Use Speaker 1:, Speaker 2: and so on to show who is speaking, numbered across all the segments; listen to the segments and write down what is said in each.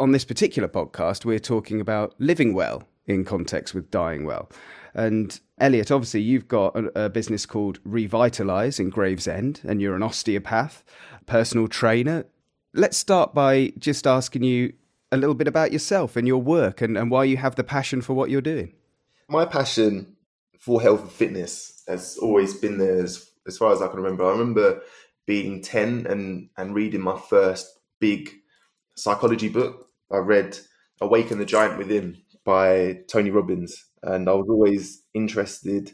Speaker 1: on this particular podcast, we're talking about living well in context with dying well. And Elliot, obviously, you've got a, a, business called Revitalize in Gravesend, and you're an osteopath, personal trainer. Let's start by just asking you a little bit about yourself and your work and, and why you have the passion for what you're doing.
Speaker 2: My passion for health and fitness has always been there as, as far as I can remember. I remember being 10 and, and reading my first big psychology book. I read Awaken the Giant Within by Tony Robbins, and I was always interested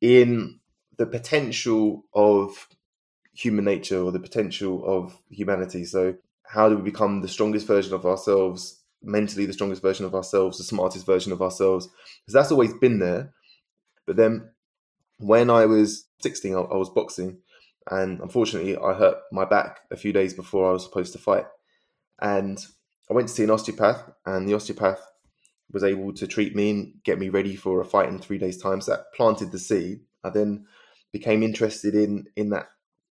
Speaker 2: in the potential of human nature or the potential of humanity. So, how do we become the strongest version of ourselves, mentally the strongest version of ourselves, the smartest version of ourselves? Because that's always been there. But then when I was 16, I, I was boxing, and unfortunately, I hurt my back a few days before I was supposed to fight. And I went to see an osteopath, and the osteopath was able to treat me and get me ready for a fight in three days' time. So that planted the seed. I then became interested in in that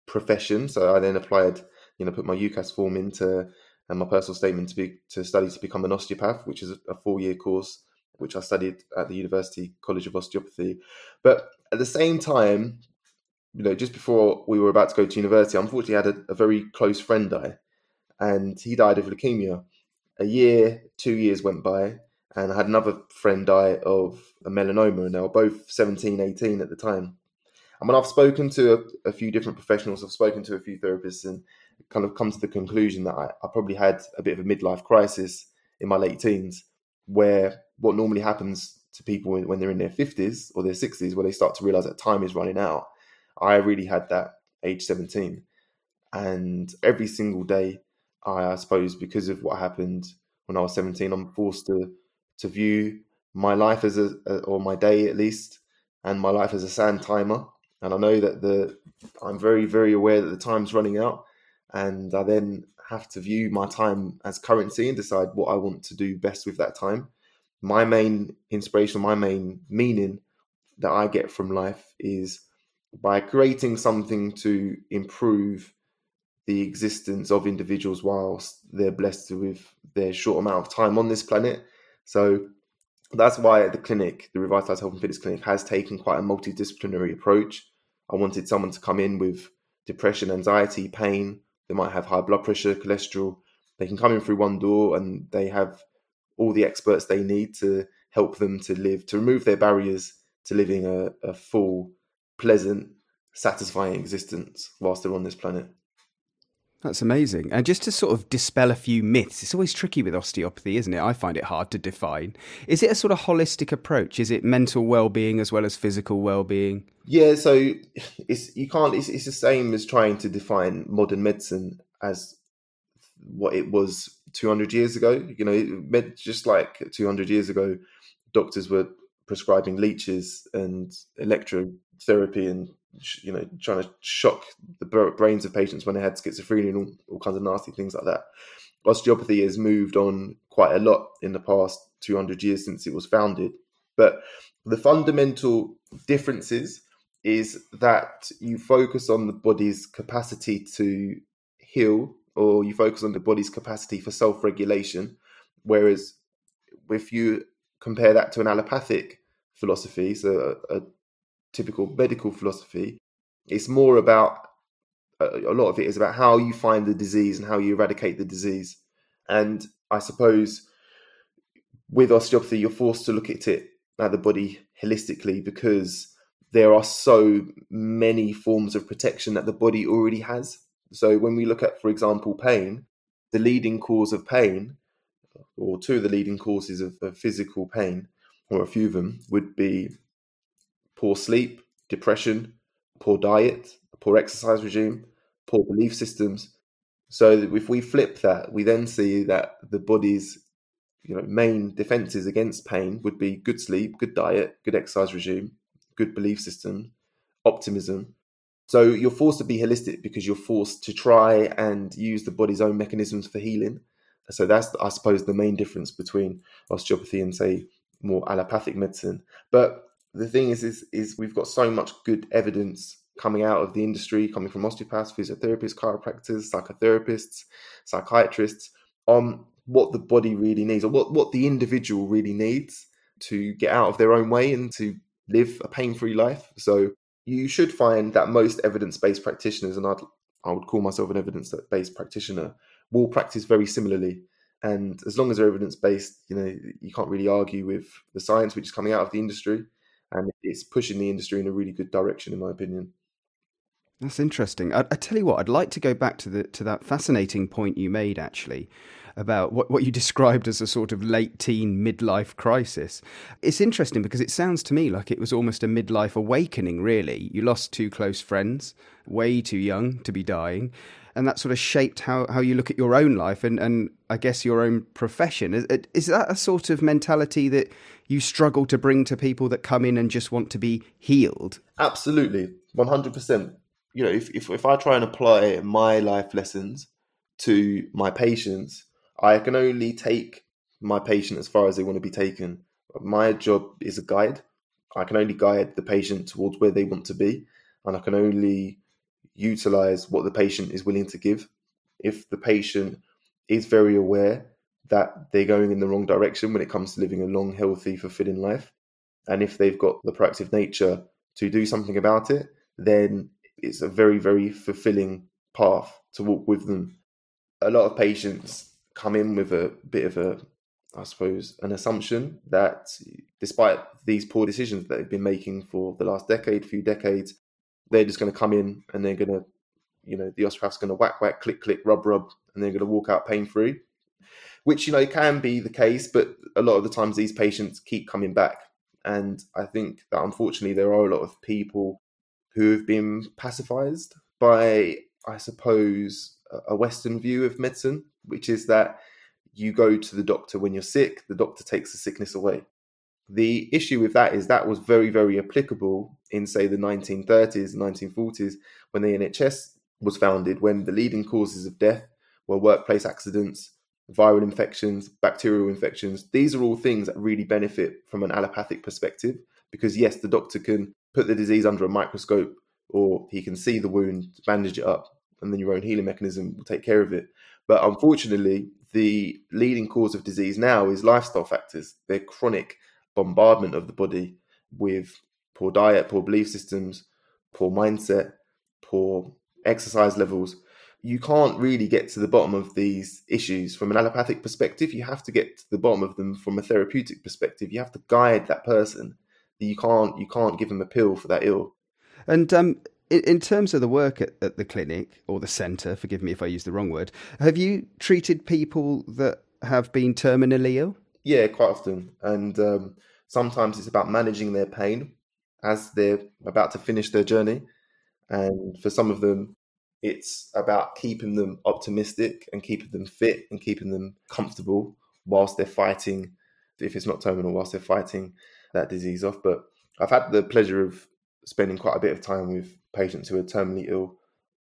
Speaker 2: profession. So I then applied, you know, put my UCAS form into and my personal statement to be to study to become an osteopath, which is a four year course, which I studied at the University College of Osteopathy. But at the same time, you know, just before we were about to go to university, I unfortunately had a, a very close friend die, and he died of leukemia. A year, two years went by, and I had another friend die of a melanoma, and they were both 17, 18 at the time. I mean, I've spoken to a, a, few different professionals, I've spoken to a few therapists, and kind of come to the conclusion that I, I probably had a bit of a midlife crisis in my late teens, where what normally happens to people when, they're in their 50s or their 60s, where they start to realize that time is running out. I really had that age 17. And every single day, I, I suppose, because of what happened when I was 17, I'm forced to to view my life as a, or my day at least, and my life as a sand timer. And I know that the I'm very very aware that the time's running out, and I then have to view my time as currency and decide what I want to do best with that time. My main inspiration, my main meaning that I get from life is by creating something to improve the existence of individuals whilst they're blessed with their short amount of time on this planet so that's why the clinic, the Revitalized Health and Fitness Clinic, has taken quite a multidisciplinary approach. I wanted someone to come in with depression, anxiety, pain. They might have high blood pressure, cholesterol. They can come in through one door and they have all the experts they need to help them to live, to remove their barriers to living a, a full, pleasant, satisfying existence whilst they're on this planet.
Speaker 1: That's amazing. And just to sort of dispel a few myths, it's always tricky with osteopathy, isn't it? I find it hard to define. Is it a sort of holistic approach? Is it mental well-being as well as physical well-being?
Speaker 2: Yeah, so it's you can't it's, it's the same as trying to define modern medicine as what it was 200 years ago. You know, just like 200 years ago, doctors were prescribing leeches and electrotherapy and you know, trying to shock the brains of patients when they had schizophrenia and all, all kinds of nasty things like that. Osteopathy has moved on quite a lot in the past 200 years since it was founded. But the fundamental differences is that you focus on the body's capacity to heal or you focus on the body's capacity for self regulation. Whereas if you compare that to an allopathic philosophy, so a, a typical medical philosophy. It's more about uh, a lot of it is about how you find the disease and how you eradicate the disease. And I suppose with osteopathy, you're forced to look at it at the body holistically because there are so many forms of protection that the body already has. So when we look at, for example, pain, the leading cause of pain, or two of the leading causes of, of physical pain, or a few of them, would be poor sleep, depression, poor diet, poor exercise regime, poor belief systems. So if we flip that, we then see that the body's you know main defenses against pain would be good sleep, good diet, good exercise regime, good belief system, optimism. So you're forced to be holistic because you're forced to try and use the body's own mechanisms for healing. So that's, I suppose, the main difference between osteopathy and, say, more allopathic medicine. But the thing is, is, is we've got so much good evidence coming out of the industry, coming from osteopaths, physiotherapists, chiropractors, psychotherapists, psychiatrists, on what the body really needs or what, what the individual really needs to get out of their own way and to live a pain free life. So you should find that most evidence based practitioners, and I'd, I would call myself an evidence based practitioner, will practice very similarly. And as long as they're evidence based, you know, you can't really argue with the science which is coming out of the industry. And it's pushing the industry in a really good direction, in my opinion.
Speaker 1: That's interesting. I, I, tell you what, I'd like to go back to the to that fascinating point you made actually about what, what you described as a sort of late teen midlife crisis. It's interesting because it sounds to me like it was almost a midlife awakening, really. You lost two close friends, way too young to be dying. And that sort of shaped how, how you look at your own life and, and I guess your own profession. Is, is that a sort of mentality that you struggle to bring to people that come in and just want to be healed?
Speaker 2: Absolutely, 100% you know, if, if, if I try and apply my life lessons to my patients, I can only take my patient as far as they want to be taken. My job is a guide. I can only guide the patient towards where they want to be, and I can only utilize what the patient is willing to give. If the patient is very aware that they're going in the wrong direction when it comes to living a long, healthy, fulfilling life, and if they've got the proactive nature to do something about it, then it's a very very fulfilling path to walk with them. A lot of patients come in with a bit of a I suppose, an assumption that despite these poor decisions that they've been making for the last decade, few decades, they're just going to come in and they're going to, you know, the osteopath's going to whack, whack, click, click, rub, rub, and they're going to walk out pain free, which, you know, can be the case, but a lot of the times these patients keep coming back. And I think that unfortunately there are a lot of people who have been pacified by, I suppose, a Western view of medicine, which is that you go to the doctor when you're sick, the doctor takes the sickness away. The issue with that is that was very, very applicable in, say, the 1930s, 1940s, when the NHS was founded, when the leading causes of death were workplace accidents, viral infections, bacterial infections. These are all things that really benefit from an allopathic perspective because, yes, the doctor can put the disease under a microscope or he can see the wound, bandage it up, and then your own healing mechanism will take care of it. But unfortunately, the leading cause of disease now is lifestyle factors. They're chronic bombardment of the body with poor diet, poor belief systems, poor mindset, poor exercise levels. You can't really get to the bottom of these issues from an allopathic perspective. You have to get to the bottom of them from a therapeutic perspective. You have to guide that person you can't you can't give them a pill for that ill.
Speaker 1: And um, in, terms of the work at, at the clinic or the centre, forgive me if I use the wrong word, have you treated people that have been terminally ill?
Speaker 2: Yeah, quite often, and um, sometimes it's about managing their pain as they're about to finish their journey, and for some of them, it's about keeping them optimistic and keeping them fit and keeping them comfortable whilst they're fighting. If it's not terminal, whilst they're fighting that disease off. But I've had the pleasure of spending quite a bit of time with patients who are terminally ill,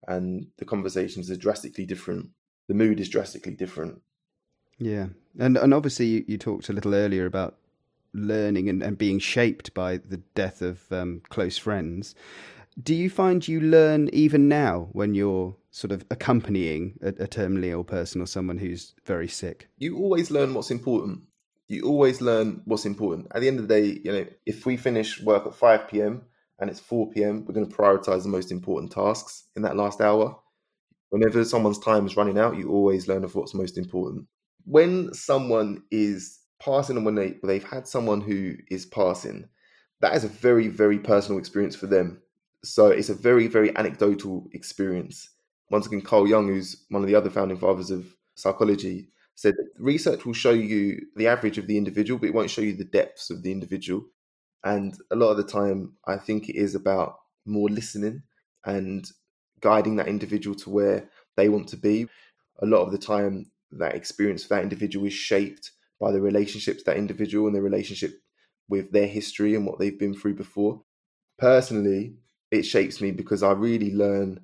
Speaker 2: and the conversations are drastically different. The mood is drastically different.
Speaker 1: Yeah, and and obviously you, you talked a little earlier about learning and, and being shaped by the death of um, close friends. Do you find you learn even now when you're sort of accompanying a, a terminally ill person or someone who's very sick?
Speaker 2: You always learn what's important you always learn what's important. At the end of the day, you know, if we finish work at 5 p.m. and it's 4 p.m., we're going to prioritize the most important tasks in that last hour. Whenever someone's time is running out, you always learn of what's most important. When someone is passing and when they, they've had someone who is passing, that is a very, very personal experience for them. So it's a very, very anecdotal experience. Once again, Carl Jung, who's one of the other founding fathers of psychology, said that research will show you the average of the individual, but it won't show you the depths of the individual. And a lot of the time, I think it is about more listening and guiding that individual to where they want to be. A lot of the time, that experience for that individual is shaped by the relationships that individual and their relationship with their history and what they've been through before. Personally, it shapes me because I really learn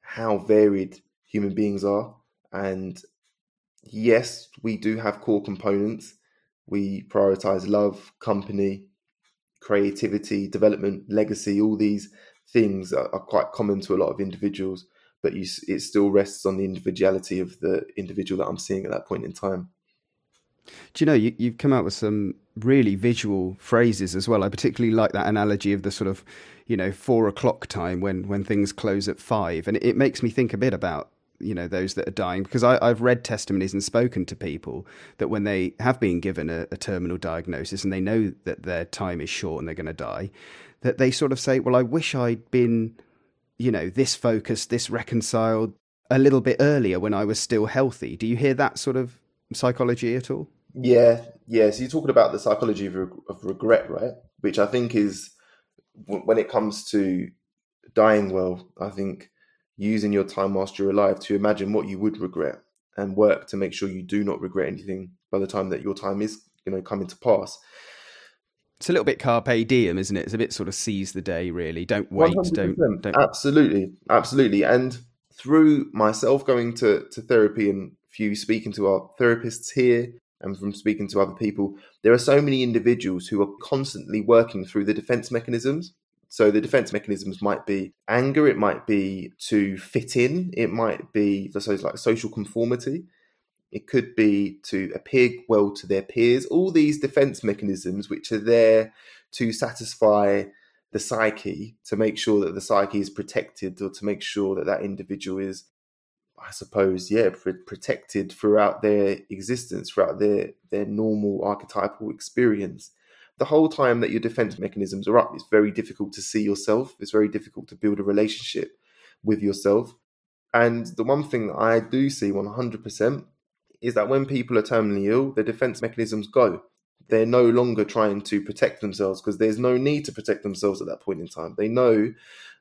Speaker 2: how varied human beings are and yes, we do have core components. We prioritize love, company, creativity, development, legacy. All these things are, are quite common to a lot of individuals, but you, it still rests on the individuality of the individual that I'm seeing at that point in time.
Speaker 1: Do you know, you, you've come out with some really visual phrases as well. I particularly like that analogy of the sort of, you know, four o'clock time when, when things close at five. And it, it makes me think a bit about you know those that are dying because I, have read testimonies and spoken to people that when they have been given a, a, terminal diagnosis and they know that their time is short and they're going to die, that they sort of say, "Well, I wish I'd been, you know, this focused, this reconciled a little bit earlier when I was still healthy." Do you hear that sort of psychology at all?
Speaker 2: Yeah, yeah. So you're talking about the psychology of, of regret, right? Which I think is when it comes to dying well, I think using your time whilst you're alive to imagine what you would regret and work to make sure you do not regret anything by the time that your time is, you know, coming to pass.
Speaker 1: It's a little bit carpe diem, isn't it? It's a bit sort of seize the day, really. Don't wait. do not don't.
Speaker 2: Absolutely, absolutely. And through myself going to to therapy and few speaking to our therapists here and from speaking to other people, there are so many individuals who are constantly working through the defense mechanisms. So the defense mechanisms might be anger, it might be to fit in, it might be so like social conformity, it could be to appear well to their peers. All these defense mechanisms, which are there to satisfy the psyche, to make sure that the psyche is protected, or to make sure that that individual is, I suppose, yeah, protected throughout their existence, throughout their their normal archetypal experience the whole time that your defense mechanisms are up, it's very difficult to see yourself. It's very difficult to build a relationship with yourself. And the one thing that I do see 100% is that when people are terminally ill, their defense mechanisms go. They're no longer trying to protect themselves because there's no need to protect themselves at that point in time. They know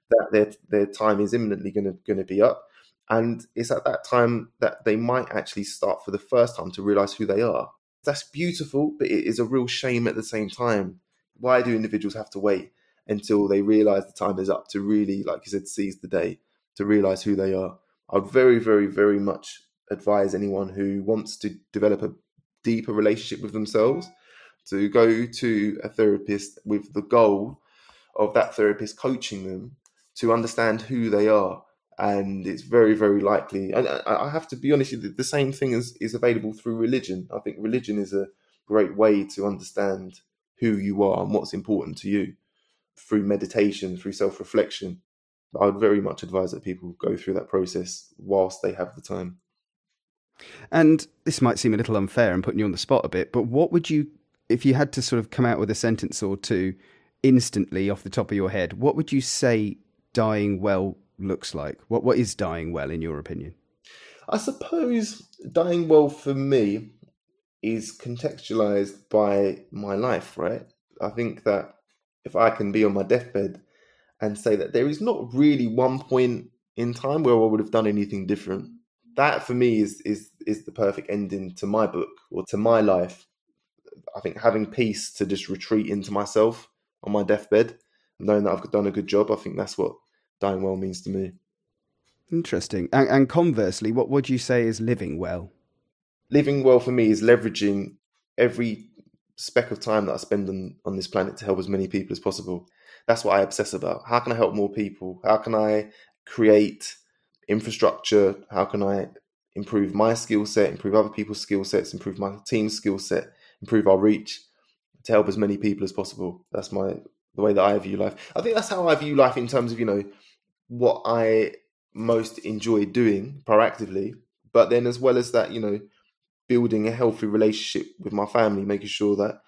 Speaker 2: that their their time is imminently going to going to be up, and it's at that time that they might actually start for the first time to realize who they are that's beautiful, but it is a real shame at the same time. Why do individuals have to wait until they realize the time is up to really, like you said, seize the day, to realize who they are? I'd very, very, very much advise anyone who wants to develop a deeper relationship with themselves to go to a therapist with the goal of that therapist coaching them to understand who they are and it's very very likely and i have to be honest the same thing is, is available through religion. I think religion is a great way to understand who you are and what's important to you through meditation through self-reflection. I would very much advise that people go through that process whilst they have the time.
Speaker 1: And this might seem a little unfair and putting you on the spot a bit but what would you if you had to sort of come out with a sentence or two instantly off the top of your head what would you say dying well looks like? What what is dying well in your opinion?
Speaker 2: I suppose dying well for me is contextualized by my life, right? I think that if I can be on my deathbed and say that there is not really one point in time where I would have done anything different, that for me is is is the perfect ending to my book or to my life. I think having peace to just retreat into myself on my deathbed, knowing that I've done a good job, I think that's what dying well means to me.
Speaker 1: Interesting. And, and conversely, what would you say is living well?
Speaker 2: Living well for me is leveraging every speck of time that I spend on, on this planet to help as many people as possible. That's what I obsess about. How can I help more people? How can I create infrastructure? How can I improve my skill set, improve other people's skill sets, improve my team's skill set, improve our reach to help as many people as possible? That's my the way that I view life. I think that's how I view life in terms of, you know, what I most enjoy doing proactively. But then, as well as that, you know, building a healthy relationship with my family, making sure that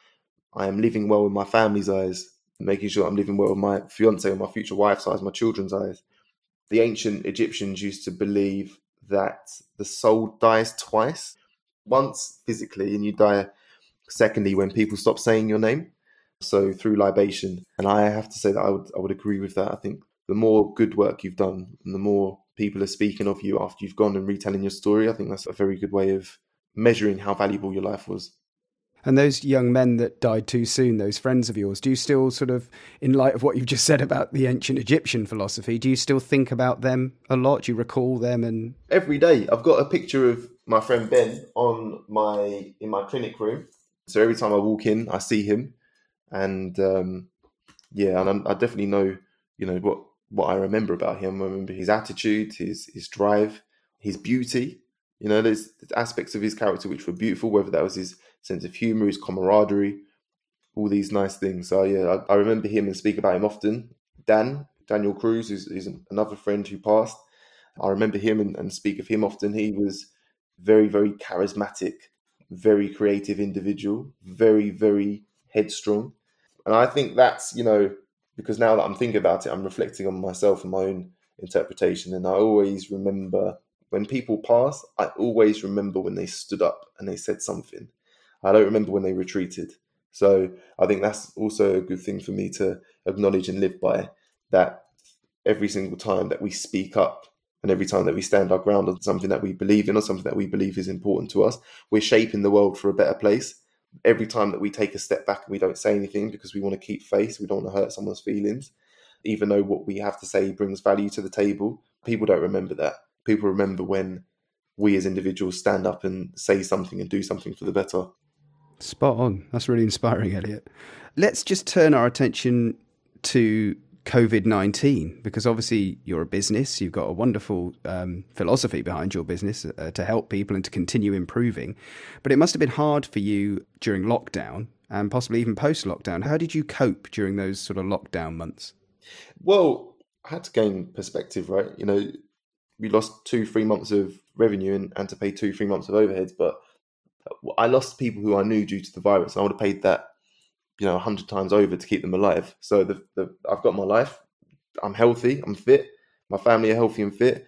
Speaker 2: I am living well in my family's eyes, making sure I'm living well with my fiance and my future wife's eyes, my children's eyes. The ancient Egyptians used to believe that the soul dies twice once physically, and you die secondly when people stop saying your name. So through libation, and I have to say that I would I would agree with that. I think the more good work you've done and the more people are speaking of you after you've gone and retelling your story, I think that's a very good way of measuring how valuable your life was.
Speaker 1: And those young men that died too soon, those friends of yours, do you still sort of, in light of what you've just said about the ancient Egyptian philosophy, do you still think about them a lot? Do you recall them? And
Speaker 2: every day, I've got a picture of my friend Ben on my in my clinic room. So every time I walk in, I see him, and um, yeah, and I, I definitely know, you know, what what I remember about him. I remember his attitude, his his drive, his beauty. You know, there's aspects of his character which were beautiful, whether that was his sense of humor, his camaraderie, all these nice things. So yeah, I, I remember him and speak about him often. Dan, Daniel Cruz, is, is another friend who passed. I remember him and, and speak of him often. He was very, very charismatic, very creative individual, very, very headstrong. And I think that's, you know, because now that I'm thinking about it, I'm reflecting on myself and my own interpretation. And I always remember when people pass, I always remember when they stood up and they said something. I don't remember when they retreated. So I think that's also a good thing for me to acknowledge and live by that every single time that we speak up and every time that we stand our ground on something that we believe in or something that we believe is important to us, we're shaping the world for a better place. Every time that we take a step back and we don't say anything because we want to keep face, we don't want to hurt someone's feelings, even though what we have to say brings value to the table, people don't remember that. People remember when we as individuals stand up and say something and do something for the better.
Speaker 1: Spot on. That's really inspiring, Elliot. Let's just turn our attention to COVID 19 because obviously you're a business, you've got a wonderful um, philosophy behind your business uh, to help people and to continue improving. But it must have been hard for you during lockdown and possibly even post lockdown. How did you cope during those sort of lockdown months?
Speaker 2: Well, I had to gain perspective, right? You know, we lost two, three months of revenue and, and to pay two, three months of overheads, but I lost people who I knew due to the virus. I would have paid that you know, a hundred times over to keep them alive. So the, the I've got my life. I'm healthy. I'm fit. My family are healthy and fit.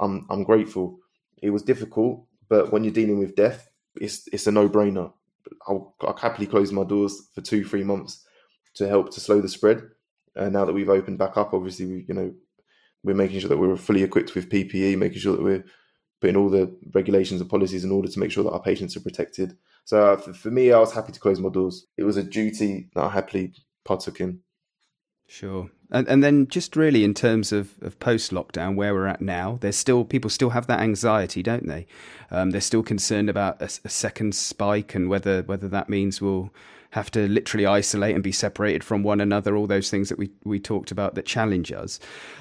Speaker 2: I'm I'm grateful. It was difficult, but when you're dealing with death, it's it's a no brainer. I'll, I'll happily close my doors for two three months to help to slow the spread. And now that we've opened back up, obviously we you know we're making sure that we're fully equipped with PPE, making sure that we're putting all the regulations and policies in order to make sure that our patients are protected. So uh, for, for me, I was happy to close my doors. It was a duty that I happily partook in.
Speaker 1: Sure. And and then just really in terms of, of post lockdown, where we're at now, there's still people still have that anxiety, don't they? Um, they're still concerned about a, a, second spike and whether whether that means we'll have to literally isolate and be separated from one another, all those things that we, we talked about that challenge us.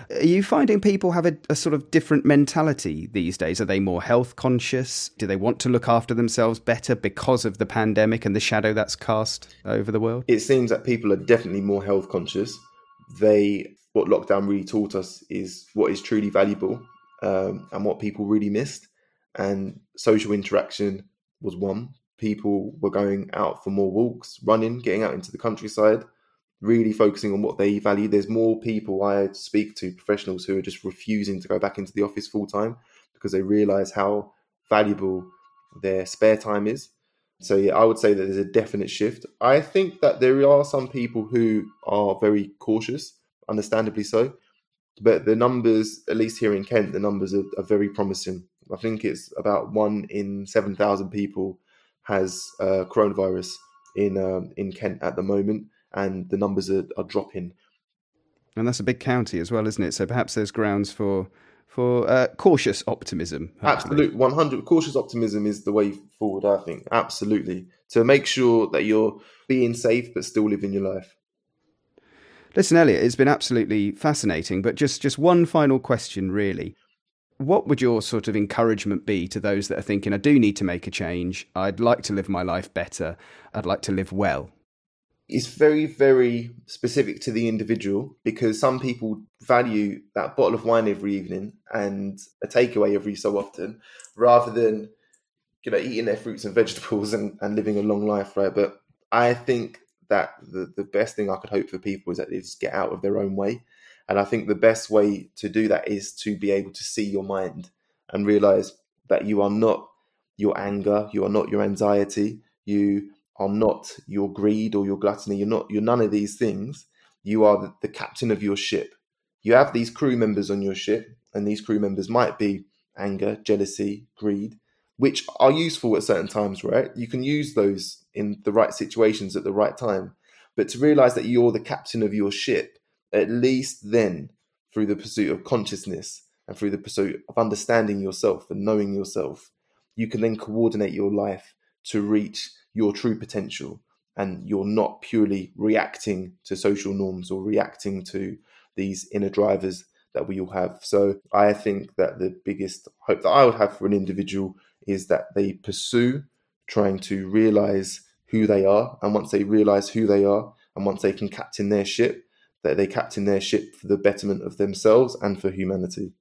Speaker 1: Are you finding people have a, a sort of different mentality these days? Are they more health conscious? Do they want to look after themselves better because of the pandemic and the shadow that's cast over the world?
Speaker 2: It seems that people are definitely more health conscious. They what lockdown really taught us is what is truly valuable um, and what people really missed. And social interaction was one people were going out for more walks, running, getting out into the countryside, really focusing on what they value. There's more people I speak to, professionals who are just refusing to go back into the office full time because they realize how valuable their spare time is. So yeah, I would say that there's a definite shift. I think that there are some people who are very cautious, understandably so. But the numbers, at least here in Kent, the numbers are, are very promising. I think it's about one in 7,000 people has uh, coronavirus in um, in Kent at the moment, and the numbers are, are dropping.
Speaker 1: And that's a big county as well, isn't it? So perhaps there's grounds for for uh, cautious optimism.
Speaker 2: Absolutely, one hundred. Cautious optimism is the way forward. I think absolutely to make sure that you're being safe but still living your life.
Speaker 1: Listen, Elliot, it's been absolutely fascinating. But just just one final question, really what would your sort of encouragement be to those that are thinking, I do need to make a change. I'd like to live my life better. I'd like to live well?
Speaker 2: It's very, very specific to the individual because some people value that bottle of wine every evening and a takeaway every so often rather than you know eating their fruits and vegetables and, and living a long life, right? But I think that the, the best thing I could hope for people is that they just get out of their own way and I think the best way to do that is to be able to see your mind and realize that you are not your anger, you are not your anxiety, you are not your greed or your gluttony, you're not you're none of these things. You are the, captain of your ship. You have these crew members on your ship, and these crew members might be anger, jealousy, greed, which are useful at certain times, right? You can use those in the right situations at the right time. But to realize that you're the captain of your ship at least then, through the pursuit of consciousness and through the pursuit of understanding yourself and knowing yourself, you can then coordinate your life to reach your true potential. And you're not purely reacting to social norms or reacting to these inner drivers that we all have. So I think that the biggest hope that I would have for an individual is that they pursue trying to realize who they are. And once they realize who they are, and once they can captain their ship, that they captain their ship for the betterment of themselves and for humanity.